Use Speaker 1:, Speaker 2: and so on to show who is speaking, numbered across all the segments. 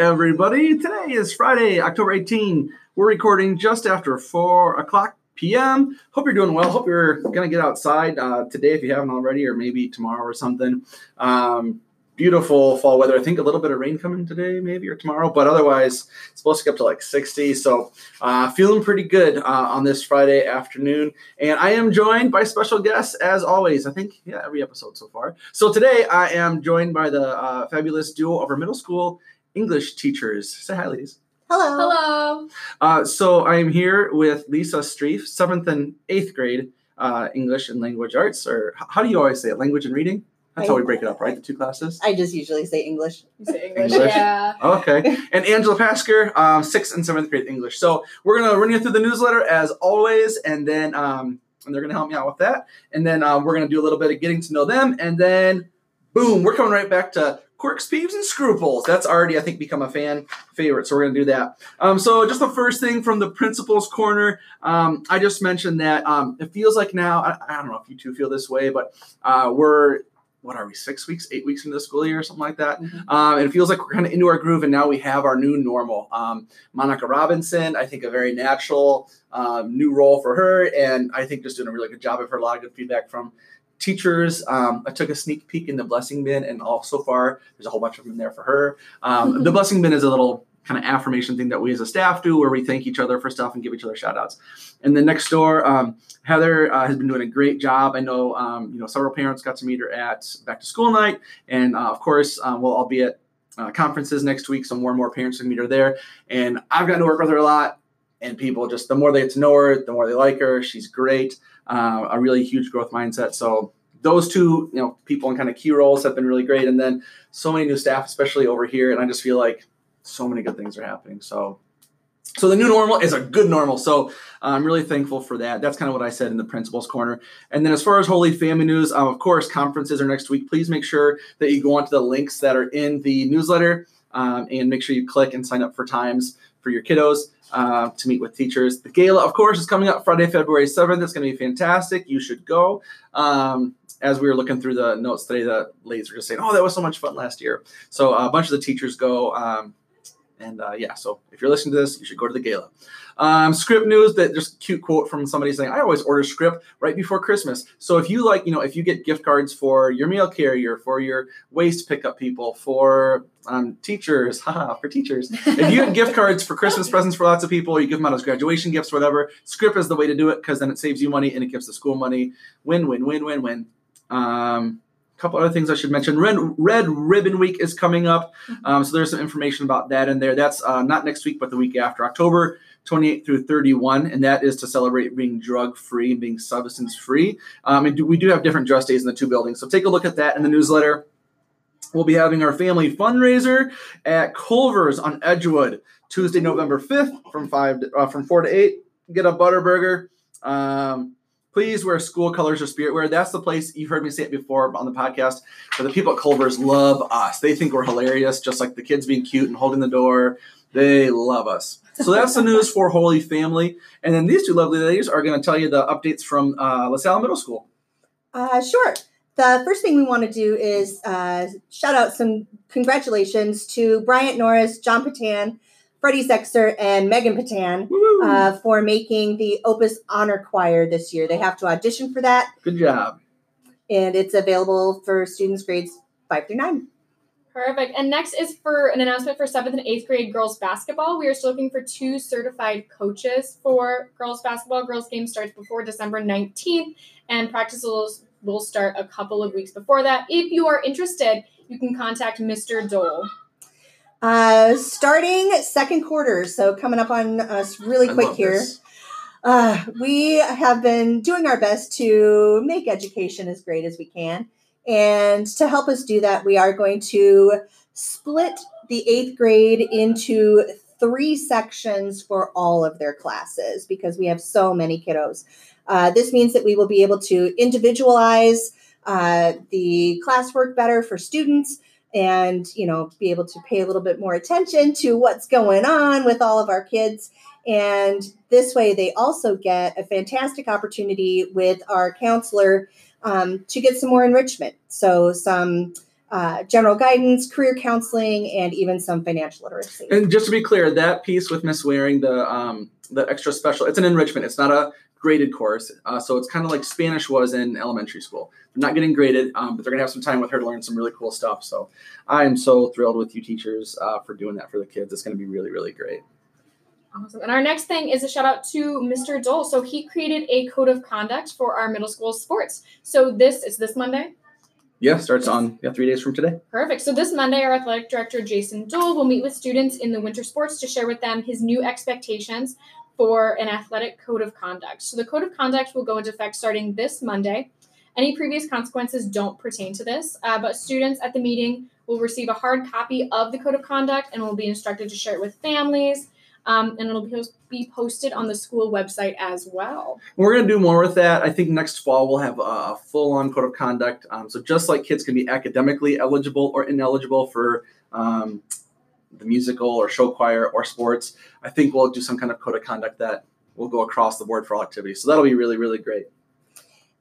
Speaker 1: Everybody. Today is Friday, October 18. We're recording just after 4 o'clock p.m. Hope you're doing well. Hope you're going to get outside uh, today if you haven't already, or maybe tomorrow or something. Um, beautiful fall weather. I think a little bit of rain coming today, maybe, or tomorrow, but otherwise, it's supposed to get up to like 60. So, uh, feeling pretty good uh, on this Friday afternoon. And I am joined by special guests, as always. I think, yeah, every episode so far. So, today I am joined by the uh, fabulous duo of our middle school English teachers. Say hi, ladies.
Speaker 2: Hello.
Speaker 3: Hello.
Speaker 1: Uh, so, I am here with Lisa Streef, seventh and eighth grade uh, English and language arts, or how do you always say it? Language and reading? That's how we break it up, right? The two classes?
Speaker 2: I just usually say English.
Speaker 3: You say English.
Speaker 1: English?
Speaker 3: Yeah.
Speaker 1: Okay. And Angela Pasker, um, sixth and seventh grade English. So we're gonna run you through the newsletter as always, and then um, and they're gonna help me out with that. And then um, we're gonna do a little bit of getting to know them, and then boom, we're coming right back to quirks, peeves, and scruples. That's already I think become a fan favorite. So we're gonna do that. Um, so just the first thing from the principal's corner, um, I just mentioned that um, it feels like now. I, I don't know if you two feel this way, but uh, we're what are we six weeks, eight weeks into the school year, or something like that.
Speaker 2: Mhm.
Speaker 1: Um, and it feels like we're kind of into our groove, and now we have our new normal. Um, Monica Robinson, I think a very natural um, new role for her, and I think just doing a really good job. I've heard a lot of good feedback from teachers. Um, I took a sneak peek in the blessing bin, and all so far there's a whole bunch of them there for her. Um, the blessing bin is a little kind of affirmation thing that we as a staff do, where we thank each other for stuff and give each other shout outs. And then next door, um, Heather uh, has been doing a great job. I know, um, you know, several parents got to meet her at back to school night, and uh, of course, uh, we'll all be at uh, conferences next week, so more and more parents can meet her there. And I've gotten to work with her a lot, and people just the more they get to know her, the more they like her. She's great, uh, a really huge growth mindset. So those two, you know, people in kind of key roles have been really great, and then so many new staff, especially over here, and I just feel like so many good things are happening. So. So the new normal is a good normal. So I'm really thankful for that. That's kind of what I said in the principal's corner. And then as far as Holy Family News, um, of course, conferences are next week. Please make sure that you go onto the links that are in the newsletter um, and make sure you click and sign up for times for your kiddos uh, to meet with teachers. The gala, of course, is coming up Friday, February 7th. It's going to be fantastic. You should go. Um, as we were looking through the notes today, the ladies were just saying, "Oh, that was so much fun last year." So uh, a bunch of the teachers go. Um, and uh, yeah, so if you're listening to this, you should go to the gala. Um, script news that just cute quote from somebody saying, I always order script right before Christmas. So if you like, you know, if you get gift cards for your meal carrier, for your waste pickup people, for um, teachers, haha, for teachers, if you get gift cards for Christmas presents for lots of people, or you give them out as graduation gifts, whatever, script is the way to do it because then it saves you money and it gives the school money. Win, win, win, win, win. Um, couple other things I should mention. Red, Red Ribbon Week is coming up, um, so there's some information about that in there. That's uh, not next week, but the week after, October 28 through 31, and that is to celebrate being drug free and being substance free. Um, and do, we do have different dress days in the two buildings, so take a look at that in the newsletter. We'll be having our family fundraiser at Culver's on Edgewood Tuesday, November 5th from five to, uh, from four to eight. Get a Butterburger. Um, please wear school colors or spirit wear. That's the place you've heard me say it before on the podcast. But the people at Culver's love us. They think we're hilarious, just like the kids being cute and holding the door. They love us. So that's the news for Holy Family. And then these two lovely ladies are going to tell you the updates from uh, LaSalle Middle School.
Speaker 2: Uh, sure. The first thing we want to do is uh, shout out some congratulations to Bryant Norris, John Patan, Freddie Zexer, and Megan Patan uh, for making the Opus Honor Choir this year. They have to audition for that,
Speaker 1: Good job.
Speaker 2: and it's available for students grades five through nine.
Speaker 3: Perfect. And next is for an announcement for seventh and eighth grade girls basketball. We are still looking for two certified coaches for girls basketball. Girls game starts before December 19th, and practice will, will start a couple of weeks before that. If you are interested, you can contact Mr. Dole.
Speaker 2: Uh, starting second quarter, so coming up on us really quick here.
Speaker 1: this.
Speaker 2: Uh, we have been doing our best to make education as great as we can. And to help us do that, we are going to split the eighth grade into three sections for all of their classes because we have so many kiddos. Uh, this means that we will be able to individualize uh, the classwork better for students and you know be able to pay a little bit more attention to what's going on with all of our kids and this way they also get a fantastic opportunity with our counselor um, to get some more enrichment so some uh, general guidance, career counseling, and even some financial literacy.
Speaker 1: And just to be clear, that piece with Miss Waring, the um, the extra special, it's an enrichment. It's not a graded course, uh, so it's kind of like Spanish was in elementary school. They're not getting graded, um, but they're gonna have some time with her to learn some really cool stuff. So I am so thrilled with you teachers uh, for doing that for the kids. It's gonna be really really great.
Speaker 3: Awesome. And our next thing is a shout out to Mr. Dole. So he created a code of conduct for our middle school sports. So this is this Monday.
Speaker 1: Yeah, starts on yeah three days from today.
Speaker 3: Perfect. So this Monday, our athletic director Jason Dole will meet with students in the winter sports to share with them his new expectations for an athletic code of conduct. So the code of conduct will go into effect starting this Monday. Any previous consequences don't pertain to this, uh, but students at the meeting will receive a hard copy of the code of conduct and will be instructed to share it with families um, and it'll be posted on the school website as well.
Speaker 1: We're going to do more with that. I think next fall we'll have a full on code of conduct. Um, so, just like kids can be academically eligible or ineligible for um, the musical or show choir or sports, I think we'll do some kind of code of conduct that will go across the board for all activities. So, that'll be really, really great.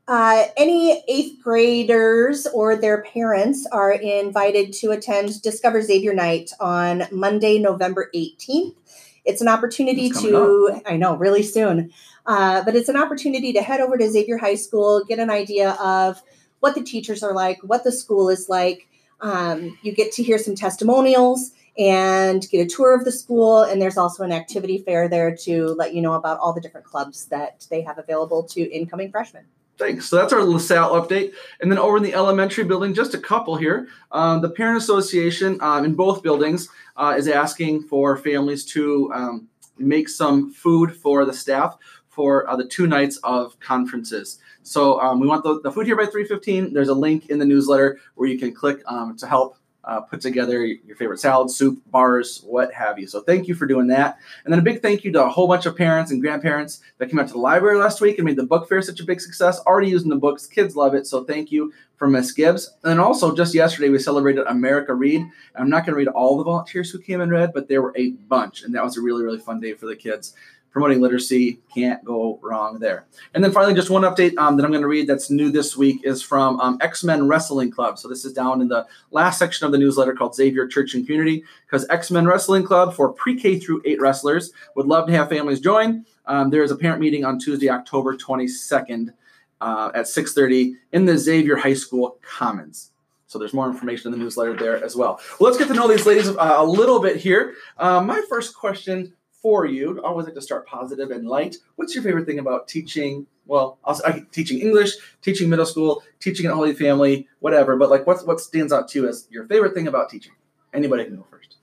Speaker 2: Uh, any eighth graders or their parents are invited to attend Discover Xavier Night on Monday, November 18th. It's an opportunity to, up. I know, really soon, uh, but it's an opportunity to head over to Xavier High School, get an idea of what the teachers are like, what the school is like. Um, you get to hear some testimonials and get a tour of the school. And there's also an activity fair there to let you know about all the different clubs that they have available to incoming freshmen.
Speaker 1: Thanks. So that's our LaSalle update. And then over in the elementary building, just a couple here. Um, the Parent Association um, in both buildings uh, is asking for families to um, make some food for the staff for uh, the two nights of conferences. So um, we want the, the, food here by 3.15. There's a link in the newsletter where you can click um, to help uh, put together your favorite salad, soup, bars, what have you. So thank you for doing that. And then a big thank you to a whole bunch of parents and grandparents that came out to the library last week and made the book fair such a big success. Already using the books, kids love it. So thank you for Miss Gibbs. And also just yesterday we celebrated America Read. I'm not going to read all the volunteers who came and read, but there were a bunch, and that was a really really fun day for the kids promoting literacy can't go wrong there. And then finally, just one update um, that I'm going to read that's new this week is from um, X Men Wrestling Club. So this is down in the last section of the newsletter called Xavier Church and Community, because X Men Wrestling Club for pre-K through eight wrestlers would love to have families join. Um, there is a parent meeting on Tuesday, October 22nd uh, at 6:30 in the Xavier High School Commons. So there's more information in the newsletter there as well. Well, let's get to know these ladies uh, a little bit here. Uh, my first question for you. I always like to start positive and light. What's your favorite thing about teaching? Well, also, I, teaching English, teaching middle school, teaching at Holy Family, whatever. But like, what's what stands out to you as your favorite thing about teaching? Anybody can go first.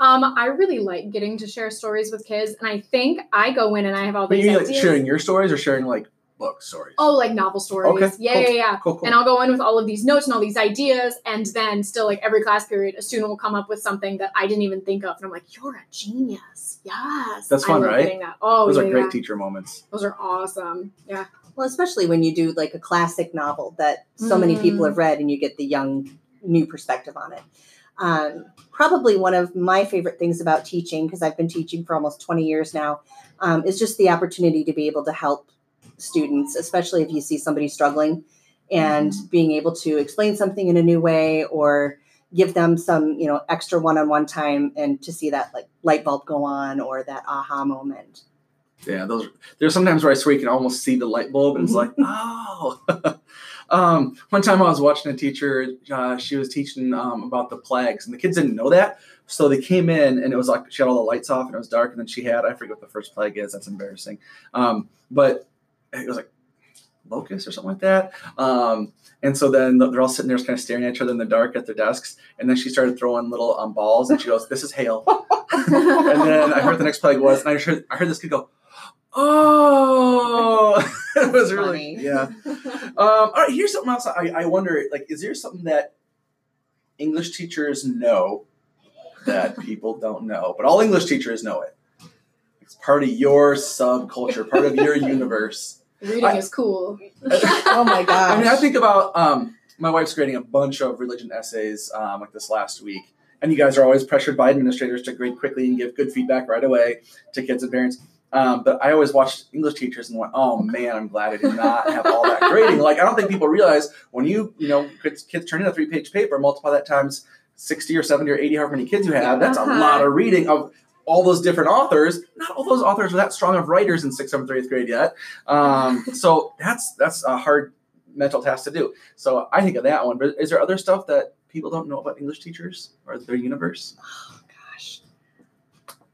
Speaker 3: Um, I really like getting to share stories with kids, and I think I go in and I have all these.
Speaker 1: But you like sharing your stories or sharing like book stories?
Speaker 3: Oh, like novel stories. Okay. Yeah,
Speaker 1: cool.
Speaker 3: yeah, yeah.
Speaker 1: Cool, cool.
Speaker 3: And I'll go in with all of these notes and all these ideas, and then still like every class period, a student will come up with something that I didn't even think of, and I'm like, "You're a genius." Yes.
Speaker 1: That's fun, right?
Speaker 3: That. Oh,
Speaker 1: those
Speaker 3: yeah,
Speaker 1: are great
Speaker 3: yeah.
Speaker 1: teacher moments.
Speaker 3: Those are awesome. Yeah.
Speaker 2: Well, especially when you do like a classic novel that so mm. many people mm. have read, and you get the young, new perspective on it. Um, probably one of my favorite things about teaching, because I've been teaching for almost 20 years now, um, is just the opportunity to be able to help students, especially if you see somebody struggling and mm-hmm. being able to explain something in a new way or give them some, you know, extra one-on-one time and to see that like light bulb go on or that aha moment.
Speaker 1: Yeah, those there's sometimes where I swear you can almost see the light bulb and it's like, oh. um, one time I was watching a teacher, uh, she was teaching um, about the plagues, and the kids didn't know that. So they came in, and it was like she had all the lights off, and it was dark. And then she had I forget what the first plague is. That's embarrassing. Um, but it was like locust or something like that. Um, and so then they're all sitting there just kind of staring at each other in the dark at their desks. And then she started throwing little um, balls and she goes, This is hail. and then I heard the next plague was, and I heard, I heard this kid go, Oh, it was really, Funny. yeah. Um, all right, here's something else. I, I wonder, like, is there something that English teachers know that people don't know? But all English teachers know it. It's part of your subculture, part of your universe.
Speaker 3: Reading I, is cool.
Speaker 2: oh my god!
Speaker 1: I mean, I think about um, my wife's grading a bunch of religion essays um, like this last week, and you guys are always pressured by administrators to grade quickly and give good feedback right away to kids and parents. Um, but I always watched English teachers and went, "Oh man, I'm glad I did not have all that grading." Like I don't think people realize when you you know kids, kids turn in a three page paper, multiply that times sixty or seventy or eighty, however many kids you have. That's
Speaker 3: Uh-huh.
Speaker 1: a lot of reading of all those different authors. Not all those authors are that strong of writers in sixth, seventh, or eighth grade yet. Um, so that's that's a hard mental task to do. So I think of that one. But is there other stuff that people don't know about English teachers or their universe?
Speaker 2: Oh gosh.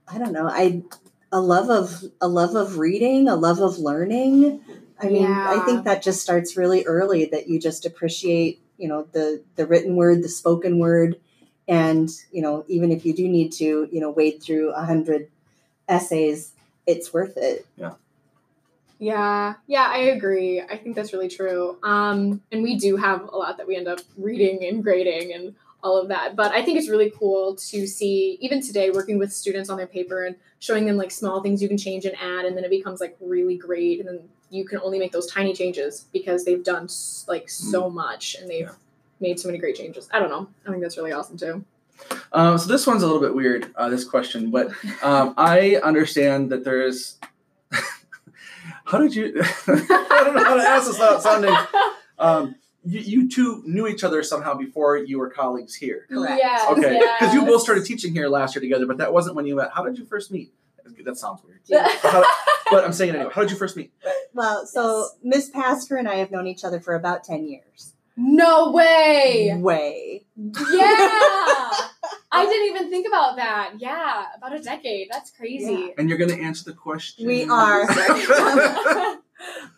Speaker 2: I don't know. I a love of a love of reading, a love of learning. I mean, I think that just starts really early that you just appreciate, you know, the the written word, the spoken word, and you know, even if you do need to, you know, wade through a hundred essays, it's worth it.
Speaker 3: Yeah, yeah, yeah I agree. I think that's really true. Um, and we do have a lot that we end up reading and grading and all of that. But I think it's really cool to see, even today, working with students on their paper and showing them like small things you can change and add, and then it becomes like really great. And then you can only make those tiny changes because they've done like so much and they've
Speaker 1: Yeah.
Speaker 3: Made so many great changes. I don't know. I think that's really awesome too.
Speaker 1: Um, so this one's a little bit weird, uh, this question, but um, I understand that there's. how did you? I don't know how to ask this without sounding. Um, you, you two knew each other somehow before you were colleagues here.
Speaker 2: Correct.
Speaker 3: Yes,
Speaker 1: Okay, because you both started teaching here last year together, but that wasn't when you met. How did you first meet? That sounds weird. How- but I'm saying it anyway. How did you first meet?
Speaker 2: Well, so Miss Pastor and I have known each other for about ten years.
Speaker 3: No way.
Speaker 2: Way.
Speaker 3: Yeah. I didn't even think about that. Yeah, about a decade. That's crazy.
Speaker 1: And you're going to answer the question.
Speaker 2: We are.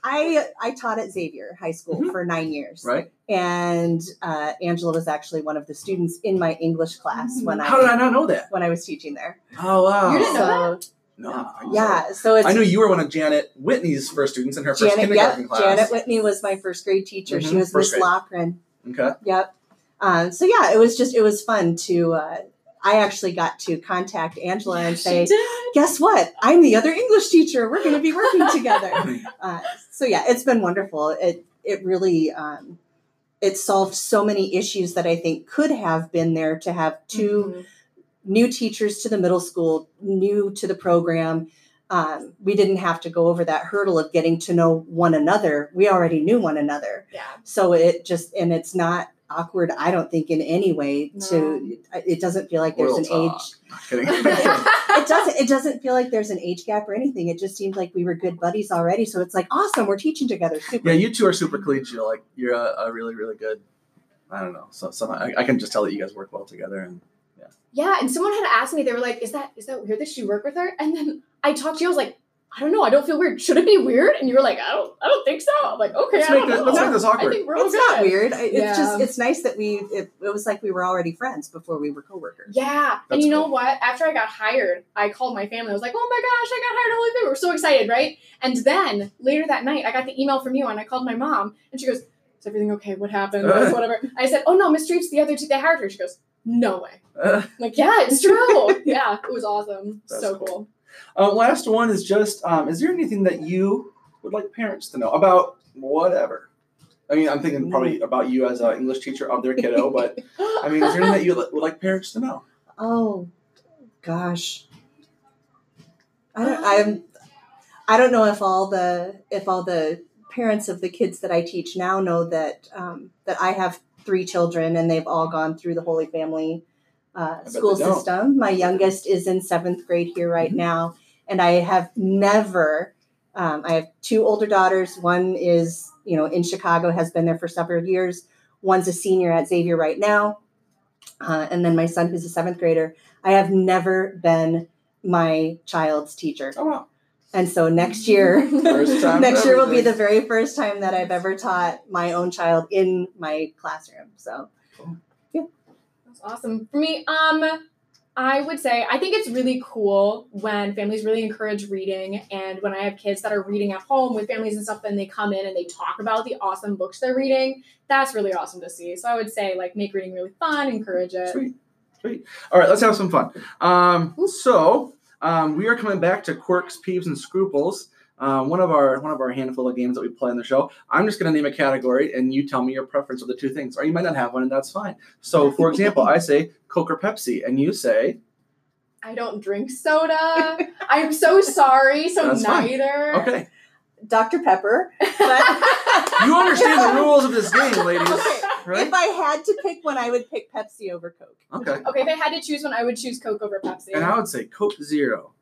Speaker 2: I I taught at Xavier High School
Speaker 1: Mhm.
Speaker 2: for nine years, Right. and uh, Angela was actually one of the students in my English class when I
Speaker 1: How did I not know that?
Speaker 2: when I was teaching there.
Speaker 1: Oh wow.
Speaker 3: You didn't know
Speaker 2: so
Speaker 1: No.
Speaker 2: yeah, so it's
Speaker 1: I knew you were one of Janet Whitney's first students in her first
Speaker 2: Janet.
Speaker 1: kindergarten
Speaker 2: Yep,
Speaker 1: class.
Speaker 2: Janet Whitney was my first grade teacher. She
Speaker 1: Mhm,
Speaker 2: was Miss. Lochran.
Speaker 1: Okay.
Speaker 2: Yep. Um, so yeah, it was just it was fun to. Uh, I actually got to contact Angela and say, "Guess what? I'm the other English teacher. We're going to be working together." Uh, so yeah, it's been wonderful. It it really um, it solved so many issues that I think could have been there to have 2
Speaker 3: Mhm.
Speaker 2: New teachers to the middle school, new to the program. Um, we didn't have to go over that hurdle of getting to know one another. We already knew one another,
Speaker 3: Yeah.
Speaker 2: so it just and it's not awkward. I don't think in any way. To it doesn't feel like there's
Speaker 1: Oral
Speaker 2: an
Speaker 1: talk.
Speaker 2: age. It doesn't. It doesn't feel like there's an age gap or anything. It just seemed like we were good buddies already. So it's like awesome. We're teaching together. Super.
Speaker 1: yeah, you two are super collegial. Like you're a, a really, really good. I don't know. So, so I, I can just tell that you guys work well together. And
Speaker 3: Yeah, and someone had asked me, they were like, Is that is that weird that you work with her? And then I talked to you, I was like, I don't know, I don't feel weird. Should it be weird? And you were like, I don't I don't think so. I'm like, okay,
Speaker 1: let's
Speaker 3: I
Speaker 1: make this,
Speaker 3: know.
Speaker 1: let's make this
Speaker 3: I
Speaker 1: awkward.
Speaker 3: think we're all
Speaker 2: it's
Speaker 3: good.
Speaker 2: not weird. I- It's
Speaker 3: Yeah.
Speaker 2: just it's nice that we. It, it was like we were already friends before we were coworkers.
Speaker 3: Yeah. and
Speaker 1: That's
Speaker 3: you know what? After I got hired, I called my family. I was like, oh my gosh, I got hired. Holy thing. We're so excited, right? And then later that night, I got the email from you and I called my mom and she goes, Is everything okay? What happened? Whatever. I said, Oh no, Miss Streets the other two, they hired her. She goes, No way.
Speaker 1: Uh,
Speaker 3: like, yeah, it's true. yeah, it was awesome.
Speaker 1: That's
Speaker 3: so
Speaker 1: cool.
Speaker 3: cool.
Speaker 1: uh, last one is just: um, Is there anything that you would like parents to know about whatever? I mean, I'm thinking probably about you as an English teacher of their kiddo, but I mean, is there anything that you would like parents to know?
Speaker 2: Oh, gosh. I don't. I'm. I don't know if all the if all the parents of the kids that I teach now know that um, that I have three children and they've all gone through the Holy Family uh, school system. My youngest is in seventh grade here right
Speaker 1: Mhm.
Speaker 2: now, and I have never. Um, I have two older daughters. One is you know in Chicago, has been there for several years. One's a senior at Xavier right now, uh, and then my son, who's a seventh grader. I have never been my child's teacher,
Speaker 1: Oh wow!
Speaker 2: And so next year, next year will be the very first time that I've ever taught my own child in my classroom. So
Speaker 3: That's awesome. For me, um, I would say I think it's really cool when families really encourage reading, and when I have kids that are reading at home with families and stuff, and they come in and they talk about the awesome books they're reading. That's really awesome to see. So I would say like make reading really fun, encourage it.
Speaker 1: Sweet, sweet. All right, let's have some fun. Um, so um, we are coming back to quirks, peeves, and scruples. Um, one of our one of our handful of games that we play on the show. I'm just going to name a category, and you tell me your preference of the two things, or you might not have one, and that's fine. So, for example, I say Coke or Pepsi, and you say
Speaker 3: I don't drink soda. I'm so sorry. So
Speaker 1: That's fine.
Speaker 3: neither.
Speaker 1: Okay.
Speaker 2: Dr. Pepper. But
Speaker 1: You understand the rules of this game, ladies.
Speaker 2: Okay.
Speaker 1: Right?
Speaker 2: if I had to pick one, I would pick Pepsi over Coke.
Speaker 1: Okay.
Speaker 3: Okay, if I had to choose one, I would choose Coke over Pepsi.
Speaker 1: And I would say Coke Zero.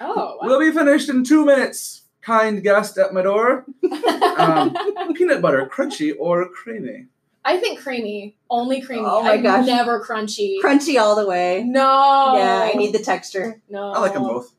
Speaker 3: oh, wow.
Speaker 1: We'll be finished in two minutes. Kind guest at my door. Um, peanut butter, crunchy or creamy?
Speaker 3: I think creamy, only creamy.
Speaker 2: Oh my
Speaker 3: I'm
Speaker 2: gosh.
Speaker 3: never crunchy.
Speaker 2: Crunchy all the way.
Speaker 3: no.
Speaker 2: Yeah, I need the texture.
Speaker 3: No.
Speaker 1: I like them both,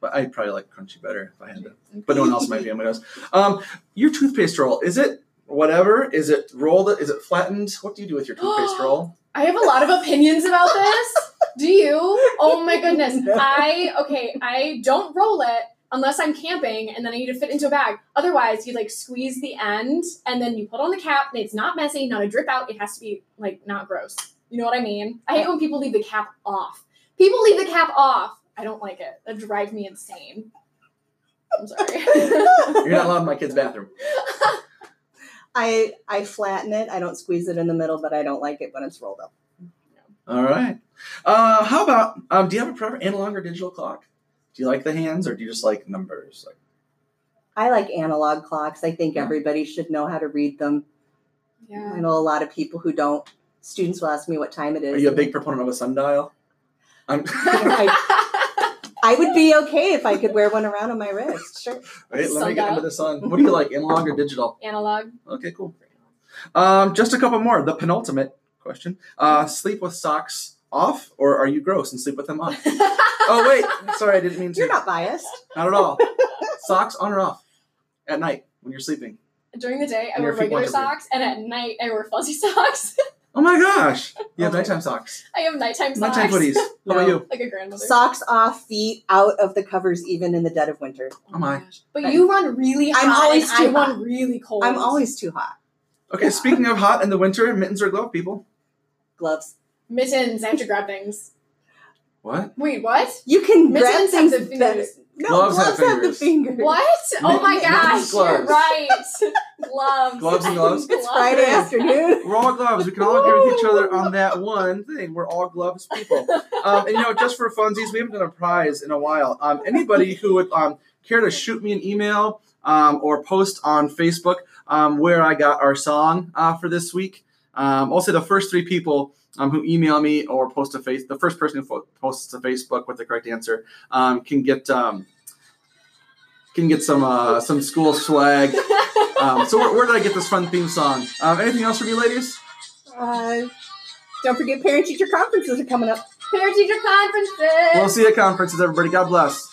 Speaker 1: but I'd probably like crunchy better if I had to. But no one else in my family does. Um, your toothpaste roll is it whatever? Is it rolled? Is it flattened? What do you do with your toothpaste roll?
Speaker 3: I have a lot of opinions about this. Do you? Oh my goodness.
Speaker 2: No.
Speaker 3: I okay, I don't roll it unless I'm camping and then I need to fit into a bag. Otherwise, you like squeeze the end and then you put on the cap and it's not messy, not a drip out. It has to be like not gross. You know what I mean? I hate when people leave the cap off. People leave the cap off. I don't like it. That drives me insane. I'm sorry.
Speaker 1: You're not allowed in my kid's bathroom.
Speaker 2: I I flatten it. I don't squeeze it in the middle, but I don't like it when it's rolled up.
Speaker 1: All right. Uh, how about um, do you have a preference, analog or digital clock? Do you like the hands or do you just like numbers? Like,
Speaker 2: I like analog clocks. I think
Speaker 1: Yeah.
Speaker 2: everybody should know how to read them.
Speaker 3: yeah.
Speaker 2: I know a lot of people who don't. Students will ask me what time it is.
Speaker 1: are you a big proponent of a sundial? I'm,
Speaker 2: I would be okay if I could wear one around on my wrist. Sure.
Speaker 1: Wait, let me get
Speaker 3: Sundial?
Speaker 1: into the sun. What do you like, analog or digital?
Speaker 3: Analog.
Speaker 1: Okay, cool. Um, just a couple more. The penultimate question: uh, Sleep with socks off, or are you gross and sleep with them on? Oh wait, sorry, I didn't mean to.
Speaker 2: You're not biased.
Speaker 1: Not at all. Socks on or off at night when you're sleeping.
Speaker 3: During the day, I wear regular
Speaker 1: want to breathe.
Speaker 3: socks, and at night, I wear fuzzy socks.
Speaker 1: Oh my gosh, you have
Speaker 3: Okay.
Speaker 1: nighttime socks,
Speaker 3: I have nighttime socks.
Speaker 1: nighttime footies. How
Speaker 2: No.
Speaker 1: about you?
Speaker 3: Like a grandmother.
Speaker 2: Socks off, feet out of the covers, even in the dead of winter.
Speaker 1: Oh my.
Speaker 3: Oh gosh. But you run really hot.
Speaker 2: I'm always
Speaker 3: and I
Speaker 2: too
Speaker 3: run
Speaker 2: hot.
Speaker 3: really cold.
Speaker 2: I'm always too hot.
Speaker 1: Okay, speaking of hot in the winter, mittens or glove people.
Speaker 2: Gloves.
Speaker 3: mittens. I have to grab things.
Speaker 1: What?
Speaker 3: Wait, what?
Speaker 2: You can grab
Speaker 3: Mittens
Speaker 2: things
Speaker 3: have the
Speaker 2: better.
Speaker 3: fingers.
Speaker 2: No,
Speaker 1: Gloves
Speaker 2: gloves,
Speaker 1: have
Speaker 2: have, the
Speaker 1: fingers.
Speaker 2: fingers.
Speaker 3: What? Oh my gosh!
Speaker 1: gloves.
Speaker 3: You're right. gloves.
Speaker 1: Gloves and gloves?
Speaker 2: It's Friday afternoon.
Speaker 1: We're all gloves. We can all agree with each other on that one thing. We're all gloves people. Um, and you know, just for funsies, we haven't done a prize in a while. Um, anybody who would um, care to shoot me an email um, or post on Facebook um, where I got our song uh, for this week. Um, I'll say the first three people um, who email me or post a face, the first person who fo- posts to Facebook with the correct answer um, can get um, can get some uh, some school swag. Um, so where, where did I get this fun theme song? Um, anything else from you, ladies?
Speaker 2: Uh, don't forget parent teacher conferences are coming up.
Speaker 3: Parent teacher conferences.
Speaker 1: We'll see you at conferences, everybody. God bless.